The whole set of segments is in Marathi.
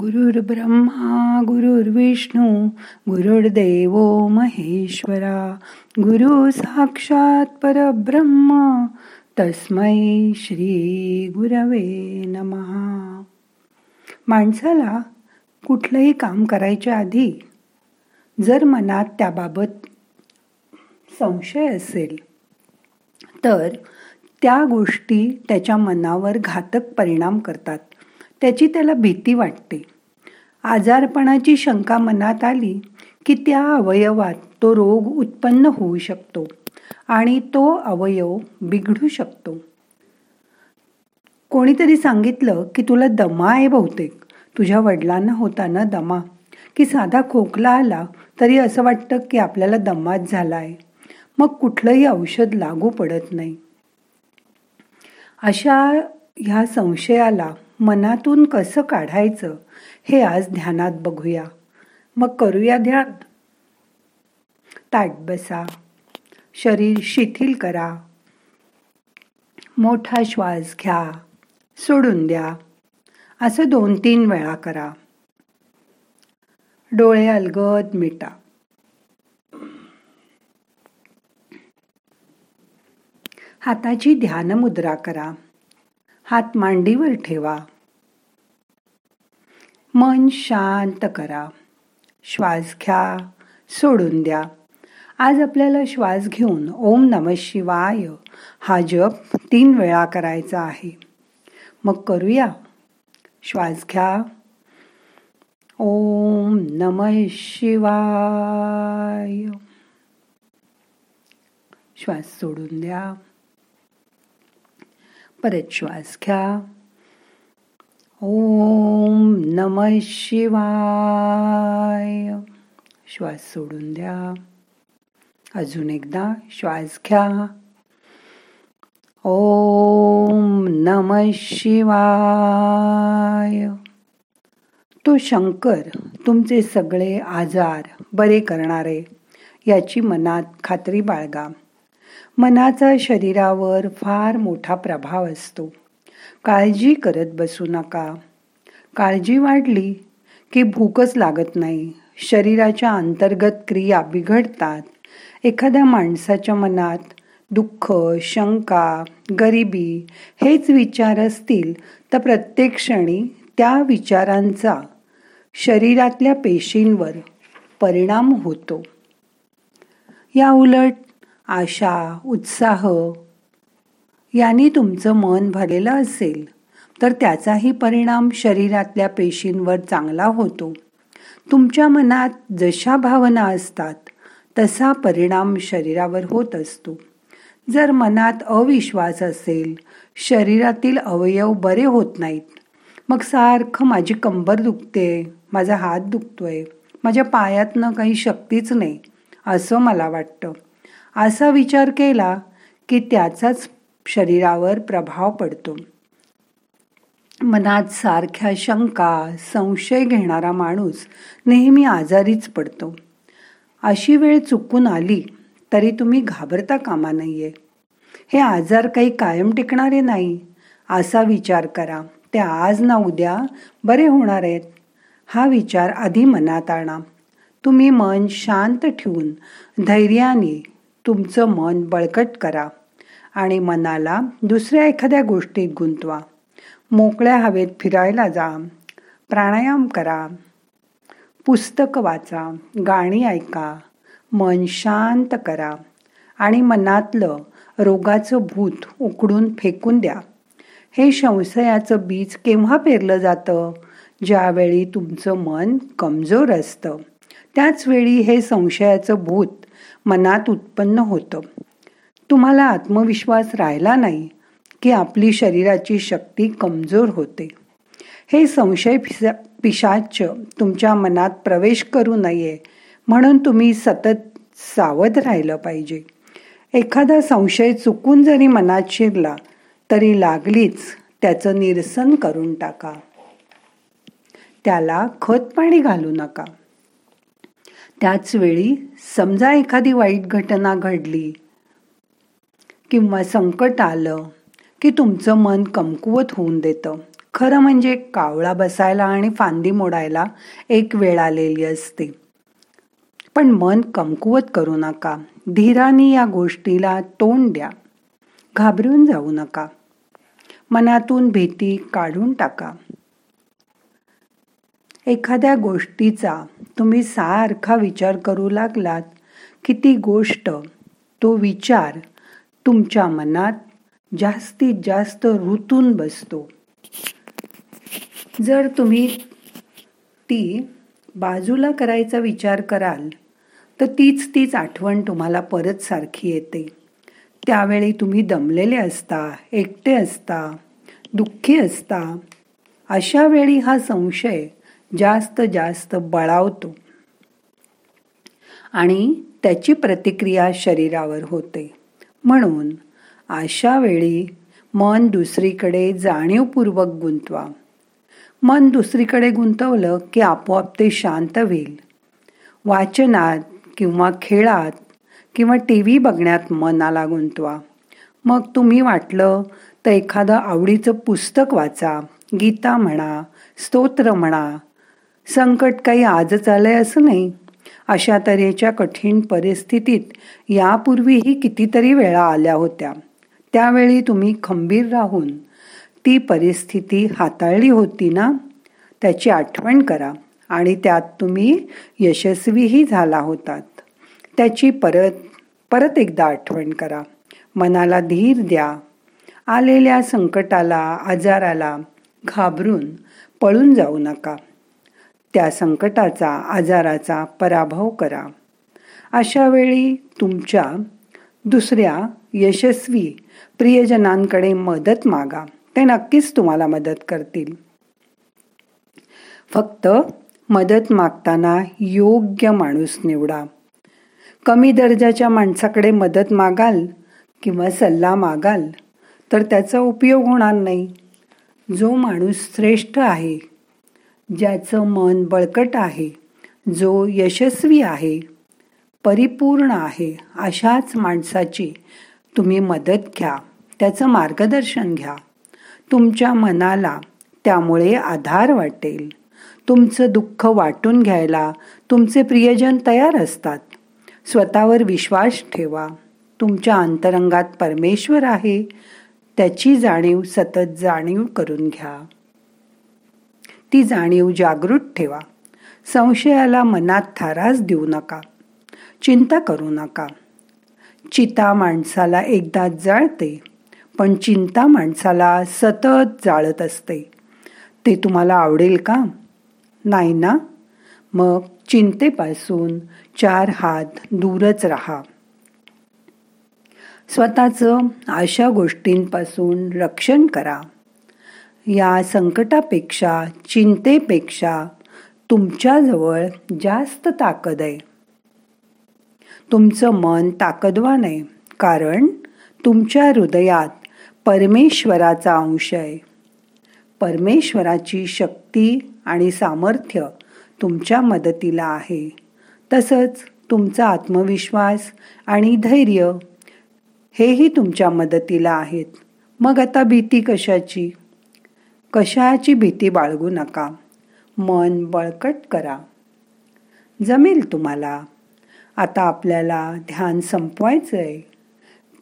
गुरुर्ब्रह्मा गुरुर्विष्णू गुरुर्देव महेश्वरा गुरु साक्षात परब्रह्म तस्मै श्री गुरवे नमहा माणसाला कुठलंही काम करायच्या आधी जर मनात त्याबाबत संशय असेल तर त्या गोष्टी त्याच्या मनावर घातक परिणाम करतात. त्याची त्याला भीती वाटते. आजारपणाची शंका मनात आली की त्या अवयवात तो रोग उत्पन्न होऊ शकतो आणि तो अवयव बिघडू शकतो. कोणीतरी सांगितलं की तुला दमा आहे बहुतेक. तुझ्या वडिलांना होता ना दमा. की साधा खोकला आला तरी असं वाटतं की आपल्याला दमाच झाला आहे मग कुठलंही औषध लागू पडत नाही. अशा ह्या संशयाला मनातून कसं काढायचं हे आज ध्यानात बघूया. मग करूया ध्यान. ताट बसा. शरीर शिथिल करा. मोठा श्वास घ्या. सोडून द्या. असं दोन तीन वेळा करा. डोळे अलगद मिटा. हाताची ध्यान मुद्रा करा. हात मांडीवर ठेवा. मन शांत करा. श्वास घ्या सोडून द्या. आज आपल्याला श्वास घेऊन ओम नम शिवाय हा जप तीन वेळा करायचा आहे. मग करूया. श्वास घ्या. ओम नम शिवाय. श्वास सोडून द्या. परत श्वास घ्या ओम नम शिवाय। श्वास सोडून द्या. अजून एकदा श्वास घ्या. ओम नम शिवाय. तो शंकर तुमचे सगळे आजार बरे करणारे याची मनात खात्री बाळगा. मनाचा शरीरावर फार मोठा प्रभाव असतो. काळजी करत बसू नका. काळजी वाढली की भूकच लागत नाही. शरीराच्या अंतर्गत क्रिया बिघडतात. एखाद्या माणसाच्या मनात दुःख शंका गरिबी हेच विचार असतील तर प्रत्येक क्षणी त्या विचारांचा शरीरातल्या पेशींवर परिणाम होतो. या उलट आशा उत्साह यांनी तुमचं मन भरलेलं असेल तर त्याचाही परिणाम शरीरातल्या पेशींवर चांगला होतो. तुमच्या मनात जशा भावना असतात तसा परिणाम शरीरावर होत असतो. जर मनात अविश्वास असेल शरीरातील अवयव बरे होत नाहीत. मग सारखं माझी कंबर दुखते माझा हात दुखतोय माझ्या पायातनं काही शक्तीच नाही असं मला वाटतं. असा विचार केला की त्याचाच शरीरावर प्रभाव पडतो. मनात सारख्या शंका संशय घेणारा माणूस नेहमी आजारीच पडतो. अशी वेळ चुकून आली तरी तुम्ही घाबरता कामा नाहीये हे आजार काही कायम टिकणारे नाही. असा विचार करा. ते आज ना उद्या बरे होणार आहेत. हा विचार आधी मनात आणा. तुम्ही मन शांत ठेवून धैर्याने तुमचं मन बळकट करा आणि मनाला दुसऱ्या एखाद्या गोष्टीत गुंतवा. मोकळ्या हवेत फिरायला जा. प्राणायाम करा. पुस्तकं वाचा. गाणी ऐका. मन शांत करा आणि मनातलं रोगाचं भूत उकडून फेकून द्या. हे संशयाचं बीज केव्हा पेरलं जातं? ज्यावेळी तुमचं मन कमजोर असतं. त्याचवेळी हे संशयाचं भूत मनात उत्पन्न होतं. तुम्हाला आत्मविश्वास राहिला नाही की आपली शरीराची शक्ती कमजोर होते. हे संशय पिशाच तुमच्या मनात प्रवेश करू नये म्हणून तुम्ही सतत सावध राहिलं पाहिजे. एखादा संशय चुकून जरी मनात शिरला तरी लागलीच त्याचं निरसन करून टाका. त्याला खत पाणी घालू नका. त्याच वेळी समजा एखादी वाईट घटना घडली किंवा संकट आलं की तुमचं मन कमकुवत होऊन देतं. खरं म्हणजे कावळा बसायला आणि फांदी मोडायला एक वेळ आलेली असते. पण मन कमकुवत करू नका. धीराने या गोष्टीला तोंड द्या. घाबरून जाऊ नका. मनातून भीती काढून टाका. एखाद्या गोष्टीचा तुम्ही सारखा विचार करू लागलात की ती गोष्ट तो विचार तुमच्या मनात जास्तीत जास्त रुतून बसतो. जर तुम्ही ती बाजूला करायचा विचार कराल तर तीच तीच आठवण तुम्हाला परत सारखी येते. त्यावेळी तुम्ही दमलेले असता एकटे असता दुःखी असता अशा वेळी हा संशय जास्त जास्त बळावतो. आणि त्याची प्रतिक्रिया शरीरावर होते. म्हणून अशा वेळी मन दुसरीकडे जाणीवपूर्वक गुंतवा. मन दुसरीकडे गुंतवलं की आपोआप ते शांत होईल. वाचनात किंवा खेळात किंवा टी व्ही बघण्यात मनाला गुंतवा. मग तुम्ही वाटलं तर एखादं आवडीचं पुस्तक वाचा गीता म्हणा स्तोत्र म्हणा संकट काही आजच आलंय असं नाही. अशा तऱ्हेच्या कठीण परिस्थितीत यापूर्वीही कितीतरी वेळा आल्या होत्या. त्यावेळी तुम्ही खंबीर राहून ती परिस्थिती हाताळली होती ना? त्याची आठवण करा आणि त्यात तुम्ही यशस्वीही झाला होतात. त्याची परत परत एकदा आठवण करा. मनाला धीर द्या. आलेल्या संकटाला आजाराला घाबरून पळून जाऊ नका. त्या संकटाचा आजाराचा पराभव करा. अशा वेळी तुमच्या दुसऱ्या यशस्वी प्रियजनांकडे मदत मागा. ते नक्कीच तुम्हाला मदत करतील. फक्त मदत मागताना योग्य माणूस निवडा. कमी दर्जाच्या माणसाकडे मदत मागाल किंवा सल्ला मागाल तर त्याचा उपयोग होणार नाही. जो माणूस श्रेष्ठ आहे ज्याचं मन बळकट आहे जो यशस्वी आहे परिपूर्ण आहे अशाच माणसाची तुम्ही मदत घ्या त्याचं मार्गदर्शन घ्या. तुमच्या मनाला त्यामुळे आधार वाटेल. तुमचं दुःख वाटून घ्यायला तुमचे प्रियजन तयार असतात. स्वतःवर विश्वास ठेवा. तुमच्या अंतरंगात परमेश्वर आहे. त्याची जाणीव सतत जाणीव करून घ्या. ती जाणीव जागृत ठेवा. संशयाला मनात थारास देऊ नका. चिंता करू नका. चिता माणसाला एकदा जाळते पण चिंता माणसाला सतत जाळत असते. ते तुम्हाला आवडेल का? नाही ना? मग चिंतेपासून चार हात दूरच राहा. स्वतःचं अशा गोष्टींपासून रक्षण करा. या संकटापेक्षा चिंतेपेक्षा तुमच्याजवळ जास्त ताकद आहे. तुमचं मन ताकदवान आहे कारण तुमच्या हृदयात परमेश्वराचा अंश आहे. परमेश्वराची शक्ती आणि सामर्थ्य तुमच्या मदतीला आहे. तसंच तुमचा आत्मविश्वास आणि धैर्य हेही तुमच्या मदतीला आहेत. मग आता भीती कशाची? कशाची भीती बाळगू नका. मन बळकट करा. जमेल तुम्हाला. आता आपल्याला ध्यान संपवायचंय.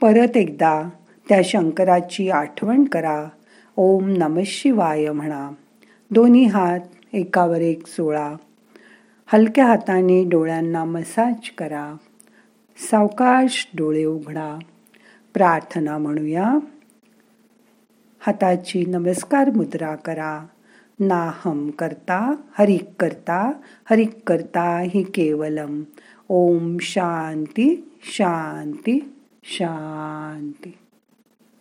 परत एकदा त्या शंकराची आठवण करा. ओम नम शिवाय म्हणा. दोन्ही हात एकावर एक सोळा हलक्या हाताने डोळ्यांना मसाज करा. सावकाश डोळे उघडा. प्रार्थना म्हणूया. हाताची नमस्कार मुद्रा करा. नाहम करता हरिक करता हरिक करता हि केवलम. ओम शांती शांती शांती.